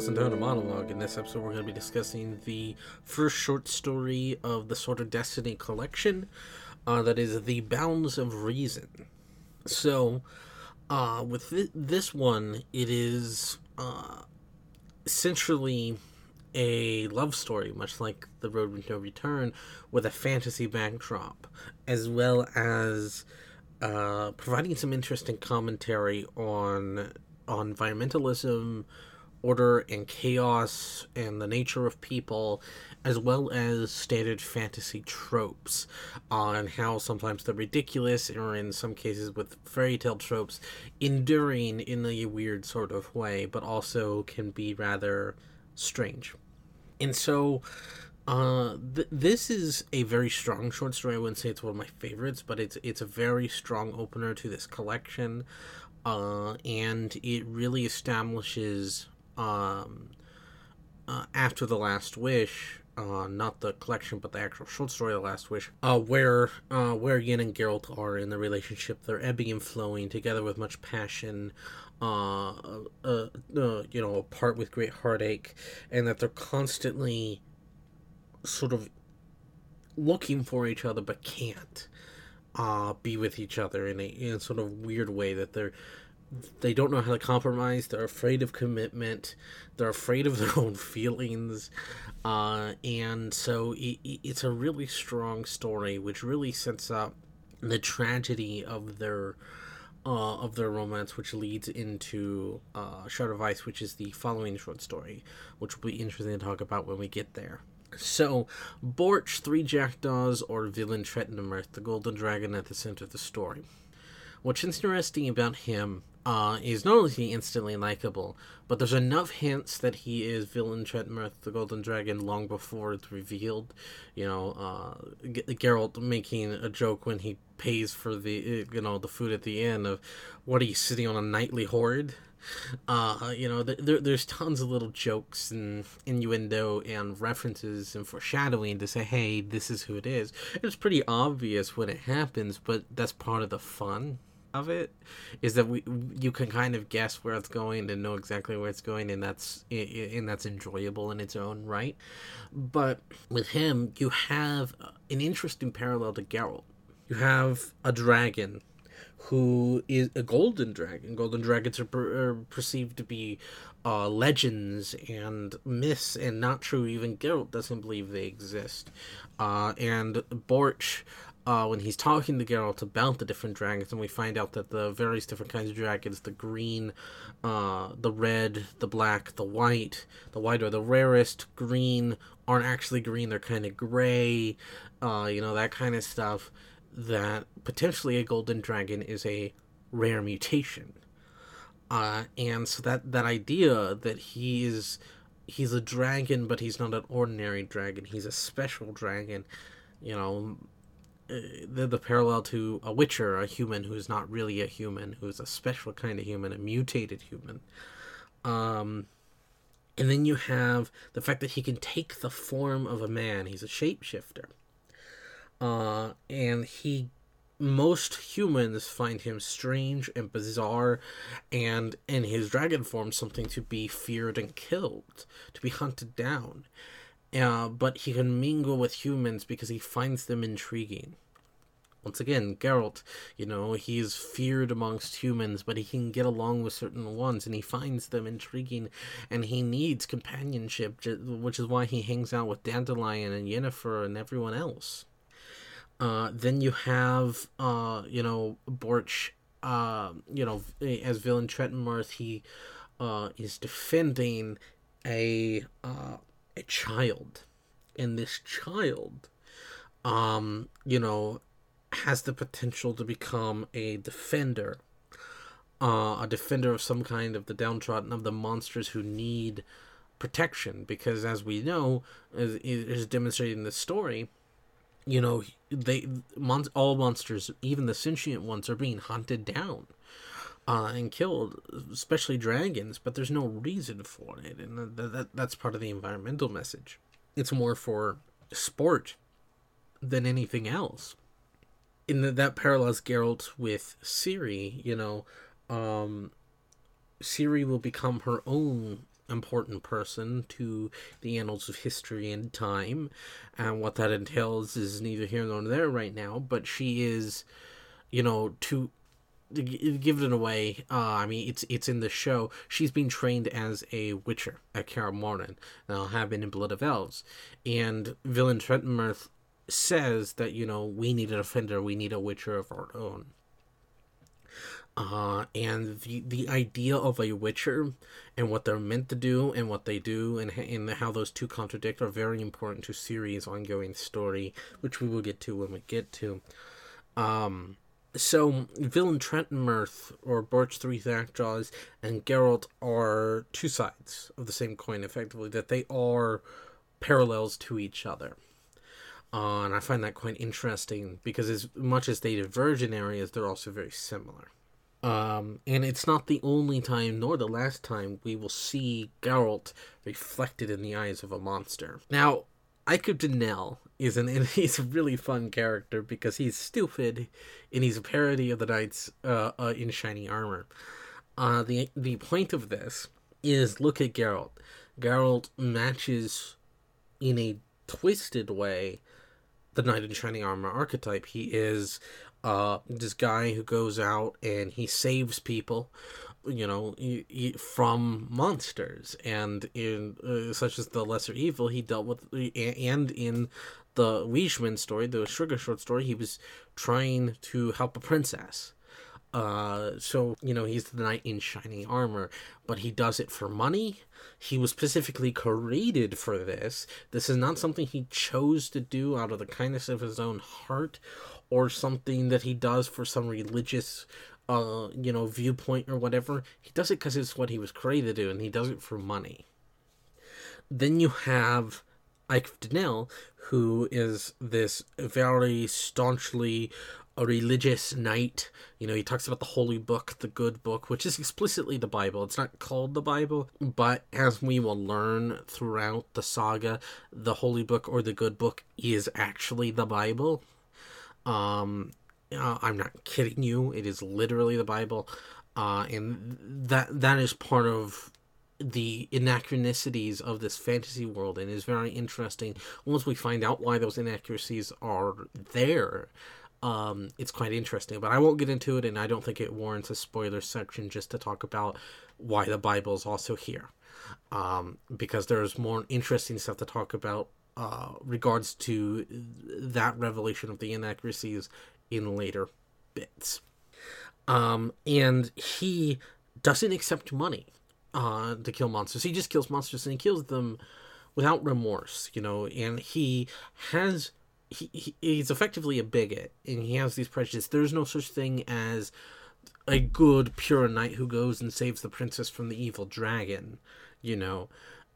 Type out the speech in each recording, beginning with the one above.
to and Monologue. In this episode, we're going to be discussing the first short story of the Sword of Destiny collection. Uh, that is The Bounds of Reason. So, uh, with th- this one, it is uh, essentially a love story, much like The Road with No Return, with a fantasy backdrop, as well as uh, providing some interesting commentary on on environmentalism, order and chaos, and the nature of people, as well as standard fantasy tropes on how sometimes they're ridiculous, or in some cases with fairy tale tropes, enduring in a weird sort of way, but also can be rather strange. And so, uh, th- this is a very strong short story. I wouldn't say it's one of my favorites, but it's it's a very strong opener to this collection, uh, and it really establishes um, uh, after the Last Wish. Uh, not the collection, but the actual short story, The Last Wish, uh, where uh, where Yen and Geralt are in the relationship. They're ebbing and flowing together with much passion, uh, uh, uh, you know, apart with great heartache, and that they're constantly sort of looking for each other but can't uh, be with each other in a, in a sort of weird way that they're they don't know how to compromise they're afraid of commitment they're afraid of their own feelings uh, and so it, it's a really strong story which really sets up the tragedy of their uh, of their romance, which leads into uh, Shard of Ice, which is the following short story, which will be interesting to talk about when we get there. So, Borch, Three Jackdaws, or Villentretenmerth, the Golden Dragon at the center of the story. What's interesting about him uh, is not only is he instantly likable, but there's enough hints that he is Villentretenmerth, the Golden Dragon, long before it's revealed. You know, uh, G- Geralt making a joke when he pays for the you know the food at the end of what are you sitting on a nightly hoard. Uh, you know, there, there's tons of little jokes and innuendo and references and foreshadowing to say, hey, this is who it is. It's pretty obvious when it happens, but that's part of the fun of it is that we you can kind of guess where it's going and know exactly where it's going and that's and that's enjoyable in its own right. But with him you have an interesting parallel to Geralt. You have a dragon who is a golden dragon. Golden dragons are, per, are perceived to be uh, legends and myths and not true. Even Geralt doesn't believe they exist. Uh, and Borch uh, when he's talking to Geralt about the different dragons, and we find out that the various different kinds of dragons the green, uh, the red, the black, the white, the white are the rarest, green aren't actually green, they're kind of gray, uh, you know, that kind of stuff. That potentially a golden dragon is a rare mutation. Uh, and so that, that idea that he is he's a dragon, but he's not an ordinary dragon, he's a special dragon, you know, the, the parallel to a witcher, a human who's not really a human, who's a special kind of human, a mutated human. Um, and then you have the fact that he can take the form of a man. He's a shapeshifter. Uh, and he most humans find him strange and bizarre and in his dragon form something to be feared and killed to be hunted down uh, but he can mingle with humans because he finds them intriguing. Once again, Geralt, you know, he is feared amongst humans, but he can get along with certain ones, and he finds them intriguing, and he needs companionship, which is why he hangs out with Dandelion and Yennefer and everyone else. Uh, then you have, uh, you know, Borch, uh, you know, as Villentretenmerth, he uh, is defending a uh, a child, and this child, um, you know, has the potential to become a defender, uh, a defender of some kind of the downtrodden, of the monsters who need protection. Because as we know, as is demonstrated in the story, you know, they mon- all monsters, even the sentient ones, are being hunted down. Uh, and killed, especially dragons, but there's no reason for it, and that, that that's part of the environmental message. It's more for sport than anything else in that parallels Geralt with Ciri, you know, um, Ciri will become her own important person to the annals of history and time. And what that entails is neither here nor there right now, but she is, you know, to give it away. Uh, I mean, it's it's in the show. She's being trained as a witcher at Morhen, now have been in Blood of Elves, and Villentretenmerth says that you know we need a defender, we need a witcher of our own. Uh, and the the idea of a witcher and what they're meant to do and what they do and and how those two contradict are very important to Ciri's ongoing story, which we will get to when we get to. Um, so Villentretenmerth or Borch Three Jaws and Geralt are two sides of the same coin, effectively that they are parallels to each other. Uh, and I find that quite interesting because as much as they diverge in areas, they're also very similar. Um, and it's not the only time, nor the last time, we will see Geralt reflected in the eyes of a monster. Now, Eyck of Denesle is an he's a really fun character because he's stupid, and he's a parody of the knights uh, uh, in shiny armor. Uh, the the point of this is look at Geralt. Geralt matches in a twisted way the knight in shining armor archetype. He is uh, this guy who goes out and he saves people, you know, from monsters. And in uh, such as the Lesser Evil, he dealt with, and in the Leishman story, the Sugar Short story, he was trying to help a princess. Uh, so you know he's the knight in shining armor, but he does it for money. He was specifically created for this. This is not something he chose to do out of the kindness of his own heart, or something that he does for some religious, uh, you know, viewpoint or whatever. He does it because it's what he was created to do, and he does it for money. Then you have Eyck of Denesle, who is this very staunchly a religious knight. You know, he talks about the holy book, the good book, which is explicitly the Bible. It's not called the Bible, but as we will learn throughout the saga, the holy book or the good book is actually the Bible. Um, uh, I'm not kidding you. It is literally the Bible, uh, and that that is part of the inaccuracies of this fantasy world and is very interesting. Once we find out why those inaccuracies are there um, it's quite interesting, but I won't get into it, and I don't think it warrants a spoiler section just to talk about why the Bible is also here, um, because there's more interesting stuff to talk about uh, regards to that revelation of the inaccuracies in later bits. Um, and he doesn't accept money uh, to kill monsters. He just kills monsters and he kills them without remorse, you know, and he has he, he's effectively a bigot and he has these prejudices. There's no such thing as a good pure knight who goes and saves the princess from the evil dragon. You know,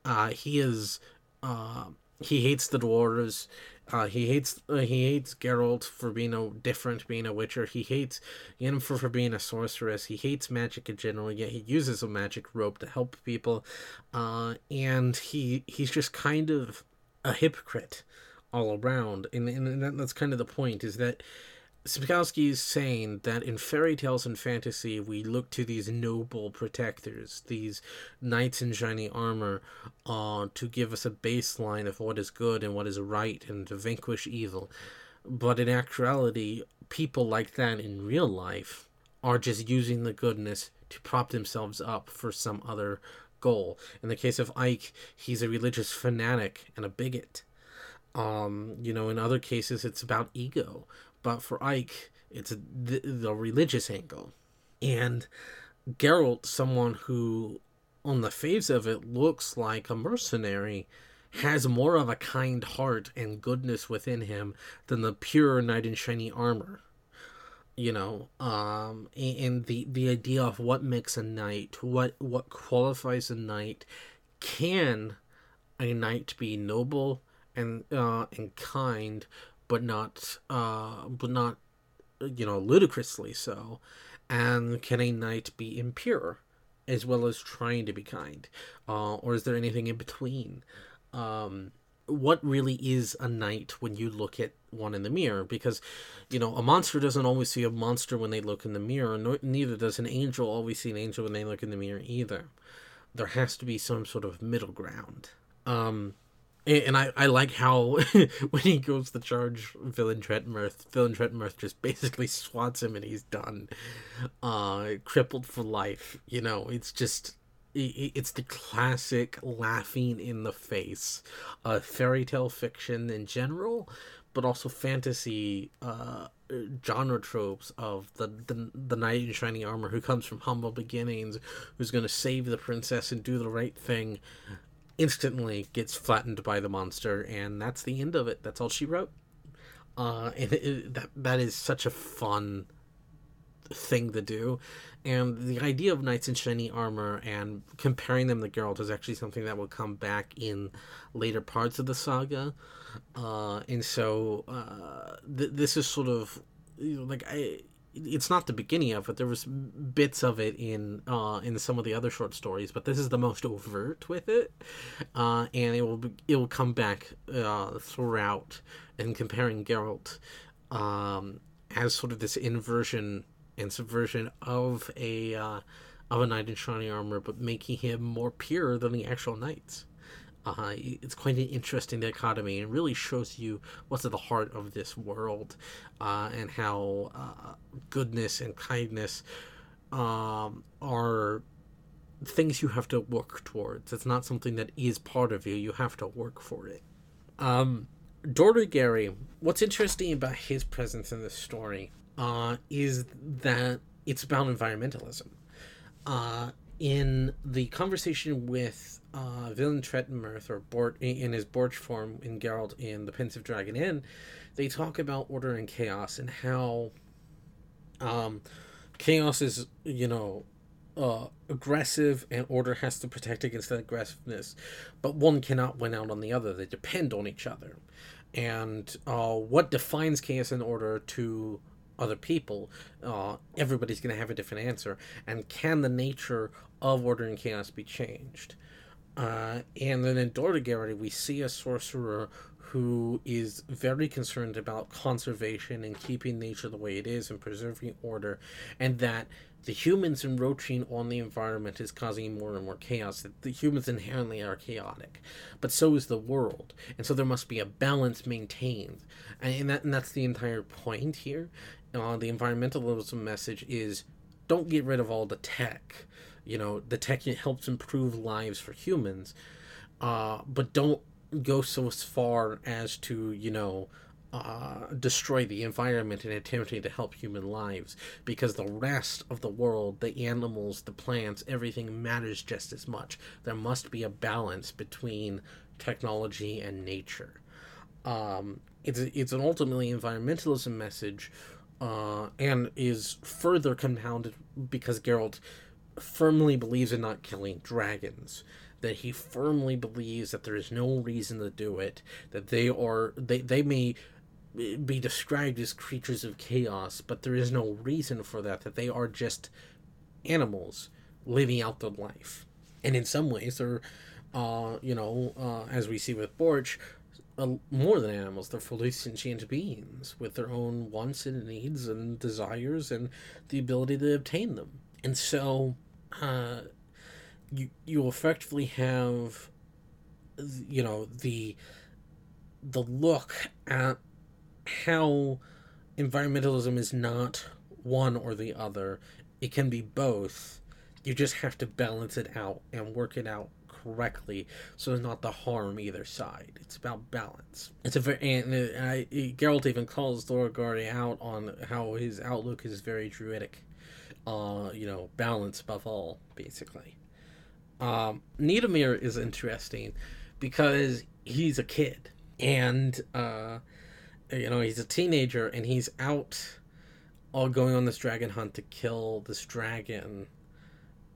uh, he is uh, he hates the dwarves. Uh, he hates uh, he hates Geralt for being a different, being a witcher. He hates Yennefer for being a sorceress. He hates magic in general. Yet he uses a magic rope to help people, uh, and he he's just kind of a hypocrite all around. And, and that's kind of the point is that Sapkowski is saying that in fairy tales and fantasy, we look to these noble protectors, these knights in shiny armor, uh, to give us a baseline of what is good and what is right and to vanquish evil. But in actuality, people like that in real life are just using the goodness to prop themselves up for some other goal. In the case of Eyck, he's a religious fanatic and a bigot. Um, you know, in other cases, it's about ego, but for Eyck, it's the, the religious angle. And Geralt, someone who, on the face of it, looks like a mercenary, has more of a kind heart and goodness within him than the pure knight in shiny armor. You know, um, and the the idea of what makes a knight, what what qualifies a knight, can a knight be noble and uh, and kind, but not uh, but not you know ludicrously so. And can a knight be impure as well as trying to be kind, uh, or is there anything in between? Um, what really is a knight when you look at one in the mirror because you know a monster doesn't always see a monster when they look in the mirror nor, neither does an angel always see an angel when they look in the mirror either there has to be some sort of middle ground. Um, and I, I like how when he goes to charge Villentretenmerth, villain Trettenmirth just basically swats him and he's done, uh, crippled for life. You know, it's just it's the classic laughing in the face, uh, fairy tale fiction in general, but also fantasy uh, genre tropes of the, the the knight in shining armor who comes from humble beginnings, who's going to save the princess and do the right thing, instantly gets flattened by the monster, and that's the end of it. That's all she wrote. Uh, and it, it, that that is such a fun thing to do. And the idea of knights in shiny armor and comparing them to Geralt is actually something that will come back in later parts of the saga. Uh, and so uh, th- this is sort of you know, like I. It's not the beginning of it. There was bits of it in uh, in some of the other short stories, but this is the most overt with it, uh, and it will be, it will come back uh, throughout. And comparing Geralt um, as sort of this inversion and subversion of a uh, of a knight in shining armor, but making him more pure than the actual knights. Uh, it's quite an interesting dichotomy and really shows you what's at the heart of this world uh, and how uh, goodness and kindness um, are things you have to work towards. It's not something that is part of you, you have to work for it. Um, Gary, what's interesting about his presence in this story uh, is that it's about environmentalism. Uh, in the conversation with uh, Villentretenmerth, or Borch, in his Borch form in Geralt in The Pensive Dragon Inn, they talk about order and chaos and how um, chaos is, you know, uh, aggressive and order has to protect against that aggressiveness, but one cannot win out on the other. They depend on each other. And uh, what defines chaos and order to other people, uh, everybody's going to have a different answer. And can the nature of order and chaos be changed? Uh, and then in Dorregaray, we see a sorcerer who is very concerned about conservation and keeping nature the way it is and preserving order, and that the humans encroaching on the environment is causing more and more chaos. The humans inherently are chaotic, but so is the world, and so there must be a balance maintained, and, that, and that's the entire point here uh, the environmentalism message is don't get rid of all the tech. You know, the tech helps improve lives for humans, uh, but don't go so far as to, you know, uh, destroy the environment in attempting to help human lives because the rest of the world, the animals, the plants, everything matters just as much. There must be a balance between technology and nature. Um, it's, it's an ultimately environmentalism message uh, and is further compounded because Geralt firmly believes in not killing dragons. That he firmly believes that there is no reason to do it. That they are they they may be described as creatures of chaos, but there is no reason for that. That they are just animals living out their life, and in some ways they're, uh, you know, uh, as we see with Borch, uh, more than animals. They're fully sentient beings with their own wants and needs and desires and the ability to obtain them. And so, uh, you you effectively have, you know, the the look at how environmentalism is not one or the other. It can be both. You just have to balance it out and work it out correctly so as not to harm either side. It's about balance. It's a very and I, Geralt even calls Dorregaray out on how his outlook is very druidic. Uh, you know, balance above all, basically. Um, Niedamir is interesting because he's a kid and uh, you know he's a teenager and he's out all going on this dragon hunt to kill this dragon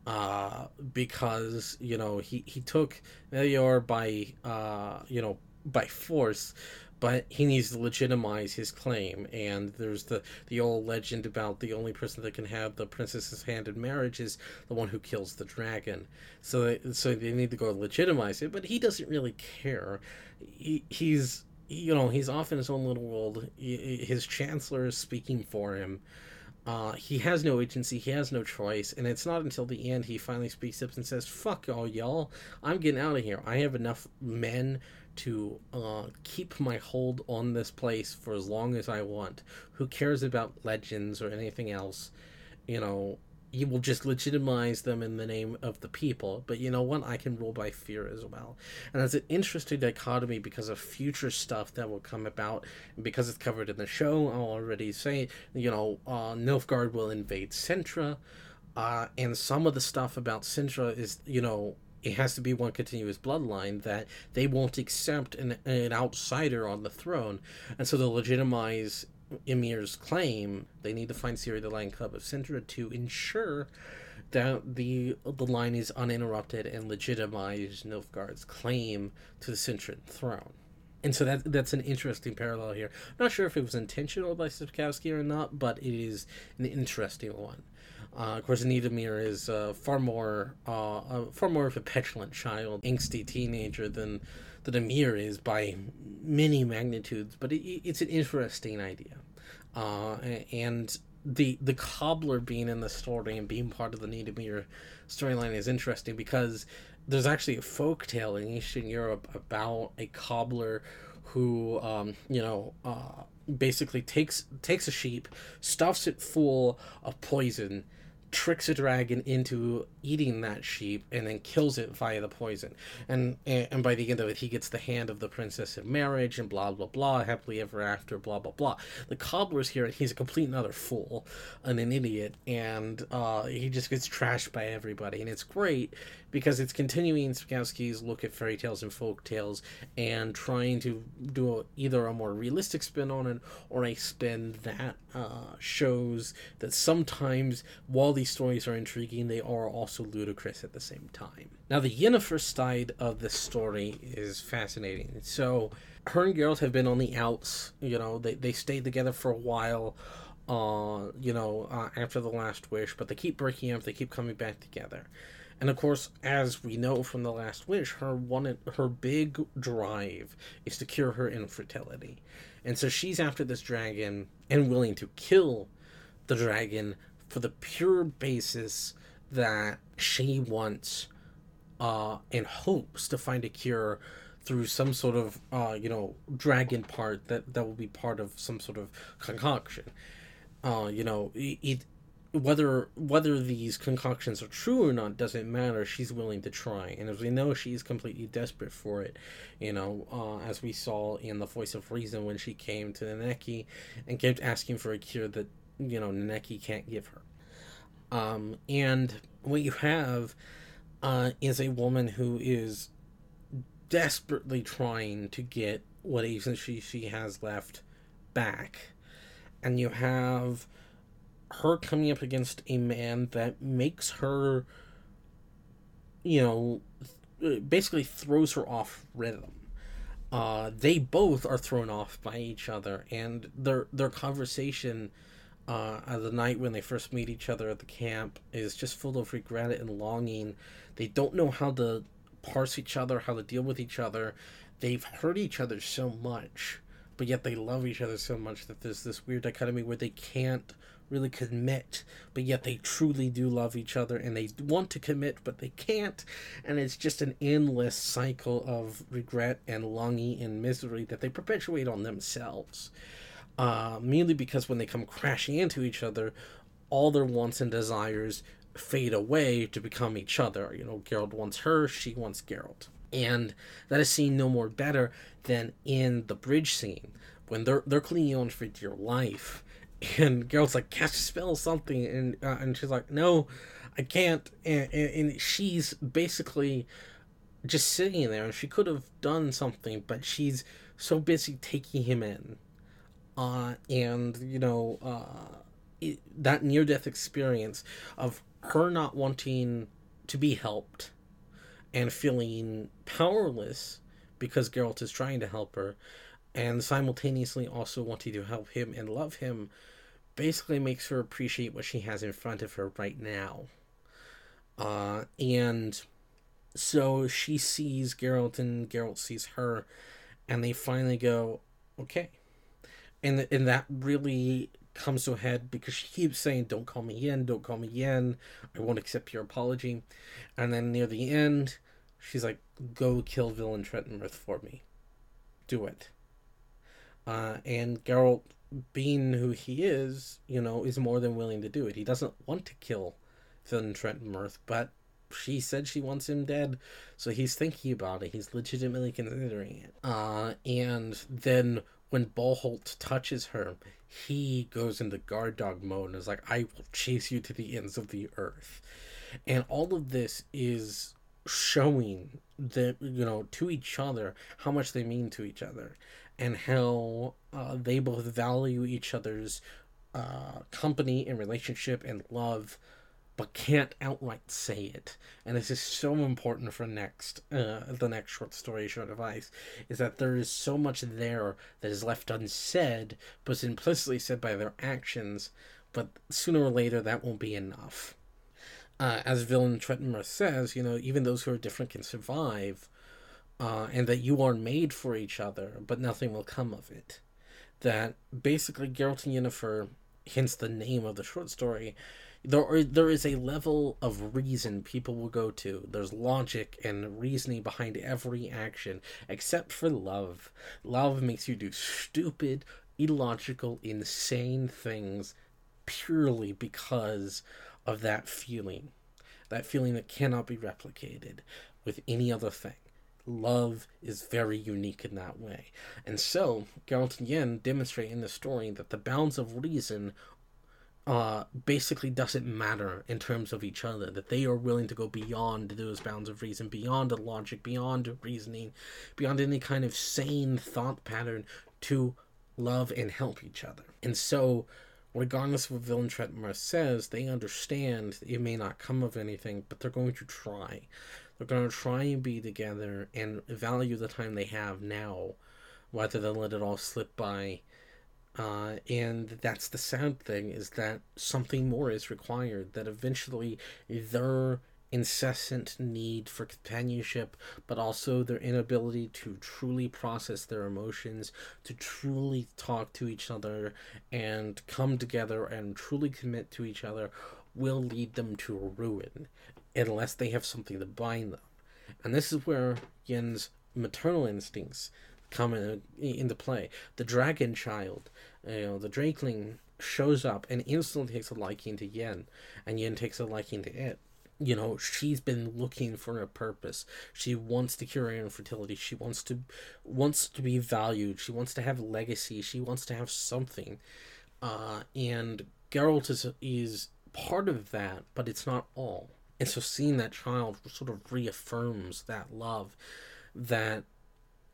uh, because you know he he took Malleore by uh, you know by force, but he needs to legitimize his claim. And there's the the old legend about the only person that can have the princess's hand in marriage is the one who kills the dragon. So they, so they need to go legitimize it, but he doesn't really care. He, he's you know he's off in his own little world. His chancellor is speaking for him uh, he has no agency, he has no choice, and it's not until the end he finally speaks up and says, Fuck all y'all, I'm getting out of here. I have enough men to uh, keep my hold on this place for as long as I want. Who cares about legends or anything else? You know, you will just legitimize them in the name of the people. But you know what? I can rule by fear as well. And that's an interesting dichotomy because of future stuff that will come about. And because it's covered in the show, I'll already say, you know, uh, Nilfgaard will invade Cintra. Uh, and some of the stuff about Cintra is, you know, it has to be one continuous bloodline that they won't accept an, an outsider on the throne. And so they'll legitimize Emhyr's claim, they need to find Ciri the Lion Cub of Cintra to ensure that the the line is uninterrupted and legitimize Nilfgaard's claim to the Cintran throne. And so that that's an interesting parallel here. Not sure if it was intentional by Sapkowski or not, but it is an interesting one. Uh, of course, Niedamir is uh, far more uh, uh, far more of a petulant child, angsty teenager than that Emhyr is by many magnitudes, but it, it's an interesting idea. Uh, and the the cobbler being in the story and being part of the Niedamir storyline is interesting because there's actually a folk tale in Eastern Europe about a cobbler who, um, you know, uh, basically takes takes a sheep, stuffs it full of poison, tricks a dragon into eating that sheep and then kills it via the poison. And and by the end of it, he gets the hand of the princess in marriage and blah blah blah, happily ever after, blah blah blah. The cobbler's here, and he's a complete another fool, and an idiot, and uh, he just gets trashed by everybody, and it's great because it's continuing Sapkowski's look at fairy tales and folk tales and trying to do a, either a more realistic spin on it or a spin that uh, shows that sometimes while these stories are intriguing, they are also ludicrous at the same time. Now, the Yennefer side of this story is fascinating. So, her and Geralt have been on the outs. You know, they, they stayed together for a while. Uh, you know, uh, after the last wish, but they keep breaking up. They keep coming back together. And of course, as we know from the Last Wish, her one her big drive is to cure her infertility, and so she's after this dragon and willing to kill the dragon for the pure basis that she wants uh, and hopes to find a cure through some sort of uh, you know dragon part that that will be part of some sort of concoction. Uh, you know, it, whether whether these concoctions are true or not doesn't matter. She's willing to try, and as we know, she's completely desperate for it. You know, uh, as we saw in the Voice of Reason when she came to Nenneke and kept asking for a cure that you know Nenneke can't give her. Um, and what you have uh, is a woman who is desperately trying to get what agency she has left back, and you have her coming up against a man that makes her, you know, basically throws her off rhythm. Uh, they both are thrown off by each other, and their their conversation uh, the night when they first meet each other at the camp is just full of regret and longing. They don't know how to parse each other, how to deal with each other. They've hurt each other so much, but yet they love each other so much that there's this weird dichotomy where they can't really commit, but yet they truly do love each other and they want to commit, but they can't. And it's just an endless cycle of regret and longing and misery that they perpetuate on themselves. Uh, merely because when they come crashing into each other, all their wants and desires fade away to become each other. You know, Geralt wants her, she wants Geralt. And that is seen no more better than in the bridge scene when they're they're clinging on for dear life and Geralt's like cast a spell something and uh, and she's like no i can't and, and, and, she's basically just sitting there and she could have done something but she's so busy taking him in uh and you know uh it, that near death experience of her not wanting to be helped and feeling powerless because Geralt is trying to help her and simultaneously also wanting to help him and love him basically makes her appreciate what she has in front of her right now. Uh, and so she sees Geralt and Geralt sees her, and they finally go, okay. And, and that really comes to a head because she keeps saying, Don't call me Yen, don't call me Yen, I won't accept your apology. And then near the end, she's like, Go kill Villentretenmerth for me. Do it. Uh, and Geralt, being who he is, you know, is more than willing to do it. He doesn't want to kill Villentretenmerth, but she said she wants him dead, so he's thinking about it. He's legitimately considering it. Uh, and then when Boholt touches her, he goes into guard dog mode and is like, I will chase you to the ends of the earth. And all of this is showing that, you know, to each other how much they mean to each other and how uh, they both value each other's uh, company and relationship and love but can't outright say it. And this is so important for next uh, the next short story Shard of Ice is that there is so much there that is left unsaid, but is implicitly said by their actions. But sooner or later, that won't be enough. Uh, as Villentretenmerth says, you know, even those who are different can survive, uh, and that you are made for each other, but nothing will come of it. That basically Geralt and Yennefer, hence the name of the short story, there are, there is a level of reason people will go to. There's logic and reasoning behind every action, except for love. Love makes you do stupid, illogical, insane things purely because of that feeling. That feeling that cannot be replicated with any other thing. Love is very unique in that way. And so, Geralt and Yen demonstrate in the story that the bounds of reason uh, basically doesn't matter in terms of each other. That they are willing to go beyond those bounds of reason, beyond the logic, beyond reasoning, beyond any kind of sane thought pattern to love and help each other. And so, regardless of what Villentretenmerth says, they understand it may not come of anything, but they're going to try. They're going to try and be together and value the time they have now rather than let it all slip by uh, and that's the sad thing is that something more is required. That eventually their incessant need for companionship, but also their inability to truly process their emotions, to truly talk to each other, and come together and truly commit to each other, will lead them to ruin unless they have something to bind them. And this is where Yen's maternal instincts come in, into play. The dragon child, you know, the Drakeling shows up and instantly takes a liking to Yen, and Yen takes a liking to it. You know, she's been looking for a purpose. She wants to cure infertility. She wants to wants to be valued. She wants to have legacy. She wants to have something. Uh, and Geralt is is part of that, but it's not all. And so seeing that child sort of reaffirms that love that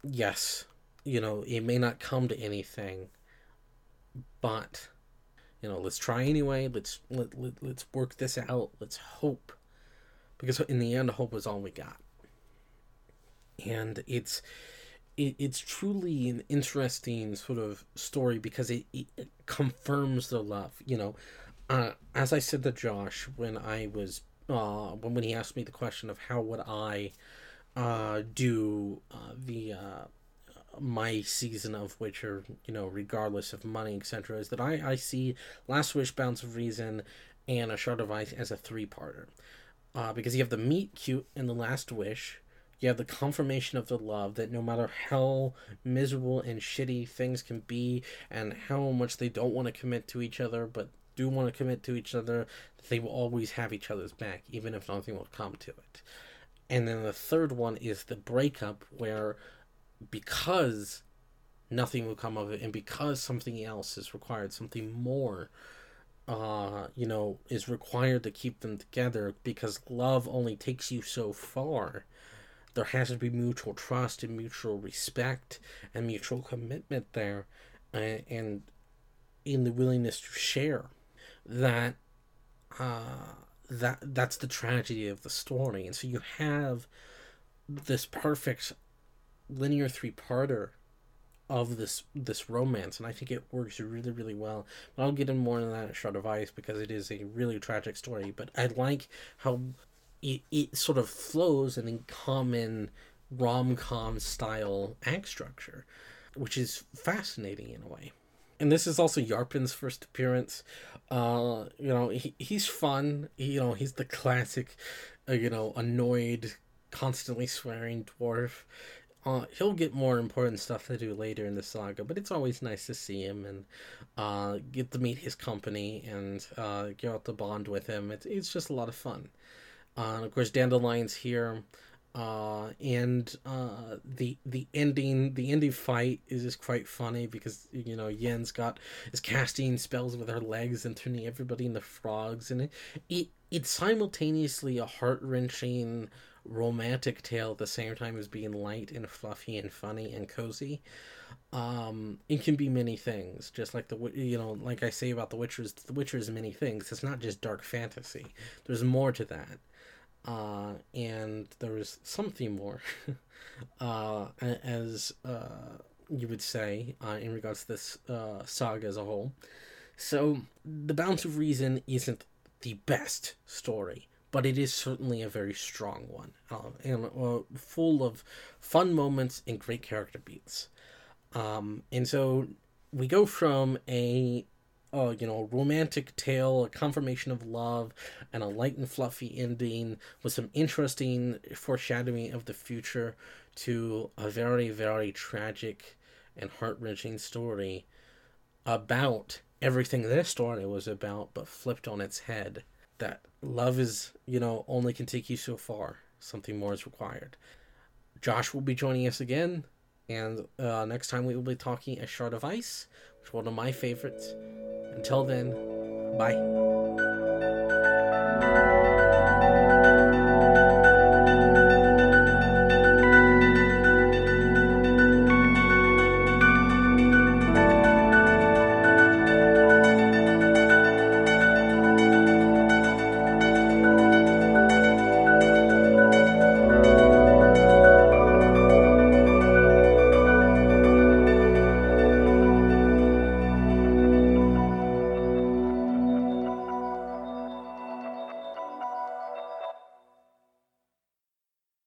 yes, you know, it may not come to anything, but you know, let's try anyway. Let's let, let let's work this out. Let's hope, because in the end, hope is all we got. And it's it, it's truly an interesting sort of story because it, it, confirms the love. You know, uh, as I said to Josh when I was uh, when when he asked me the question of how would I uh, do uh, the uh, my season of Witcher, you know, regardless of money, etc., is that I, I see Last Wish, Bounds of Reason, and A Shard of Ice as a three parter. Uh, because you have the meet cute in The Last Wish, you have the confirmation of the love that no matter how miserable and shitty things can be, and how much they don't want to commit to each other, but do want to commit to each other, they will always have each other's back, even if nothing will come to it. And then the third one is the breakup, where because nothing will come of it and because something else is required something more uh you know is required to keep them together because love only takes you so far. There has to be mutual trust and mutual respect and mutual commitment there and, and in the willingness to share that uh that that's the tragedy of the story. And so you have this perfect linear three parter of this this romance, and I think it works really really well. But I'll get in more on that Shard of Ice because it is a really tragic story. But I like how it, it sort of flows in a common rom com style act structure, which is fascinating in a way. and this is also Yarpen's first appearance. Uh, you know, he, he's fun. He, you know, he's the classic, uh, you know, annoyed, constantly swearing dwarf. Uh, he'll get more important stuff to do later in the saga, but it's always nice to see him and uh, get to meet his company and uh, get out to bond with him. It's, it's just a lot of fun. Uh, of course, Dandelion's here uh, and uh, the the ending the ending fight is just quite funny because you know Yen's got is casting spells with her legs and turning everybody into frogs and it, it it's simultaneously a heart wrenching romantic tale at the same time as being light and fluffy and funny and cozy. Um, it can be many things, just like the you know, like I say about the Witchers. The Witcher's many things. It's not just dark fantasy. There's more to that uh, and there is something more, uh, as uh, you would say, uh, in regards to this uh, saga as a whole. So, The Bounds of Reason isn't the best story, but it is certainly a very strong one, uh, and uh, full of fun moments and great character beats. Um, and so we go from a uh, you know, romantic tale, a confirmation of love, and a light and fluffy ending with some interesting foreshadowing of the future to a very, very tragic and heart wrenching story about everything this story was about, but flipped on its head. That love is, you know, only can take you so far. Something more is required. Josh will be joining us again, and uh, next time we will be talking A Shard of Ice, which is one of my favorites. Until then, bye.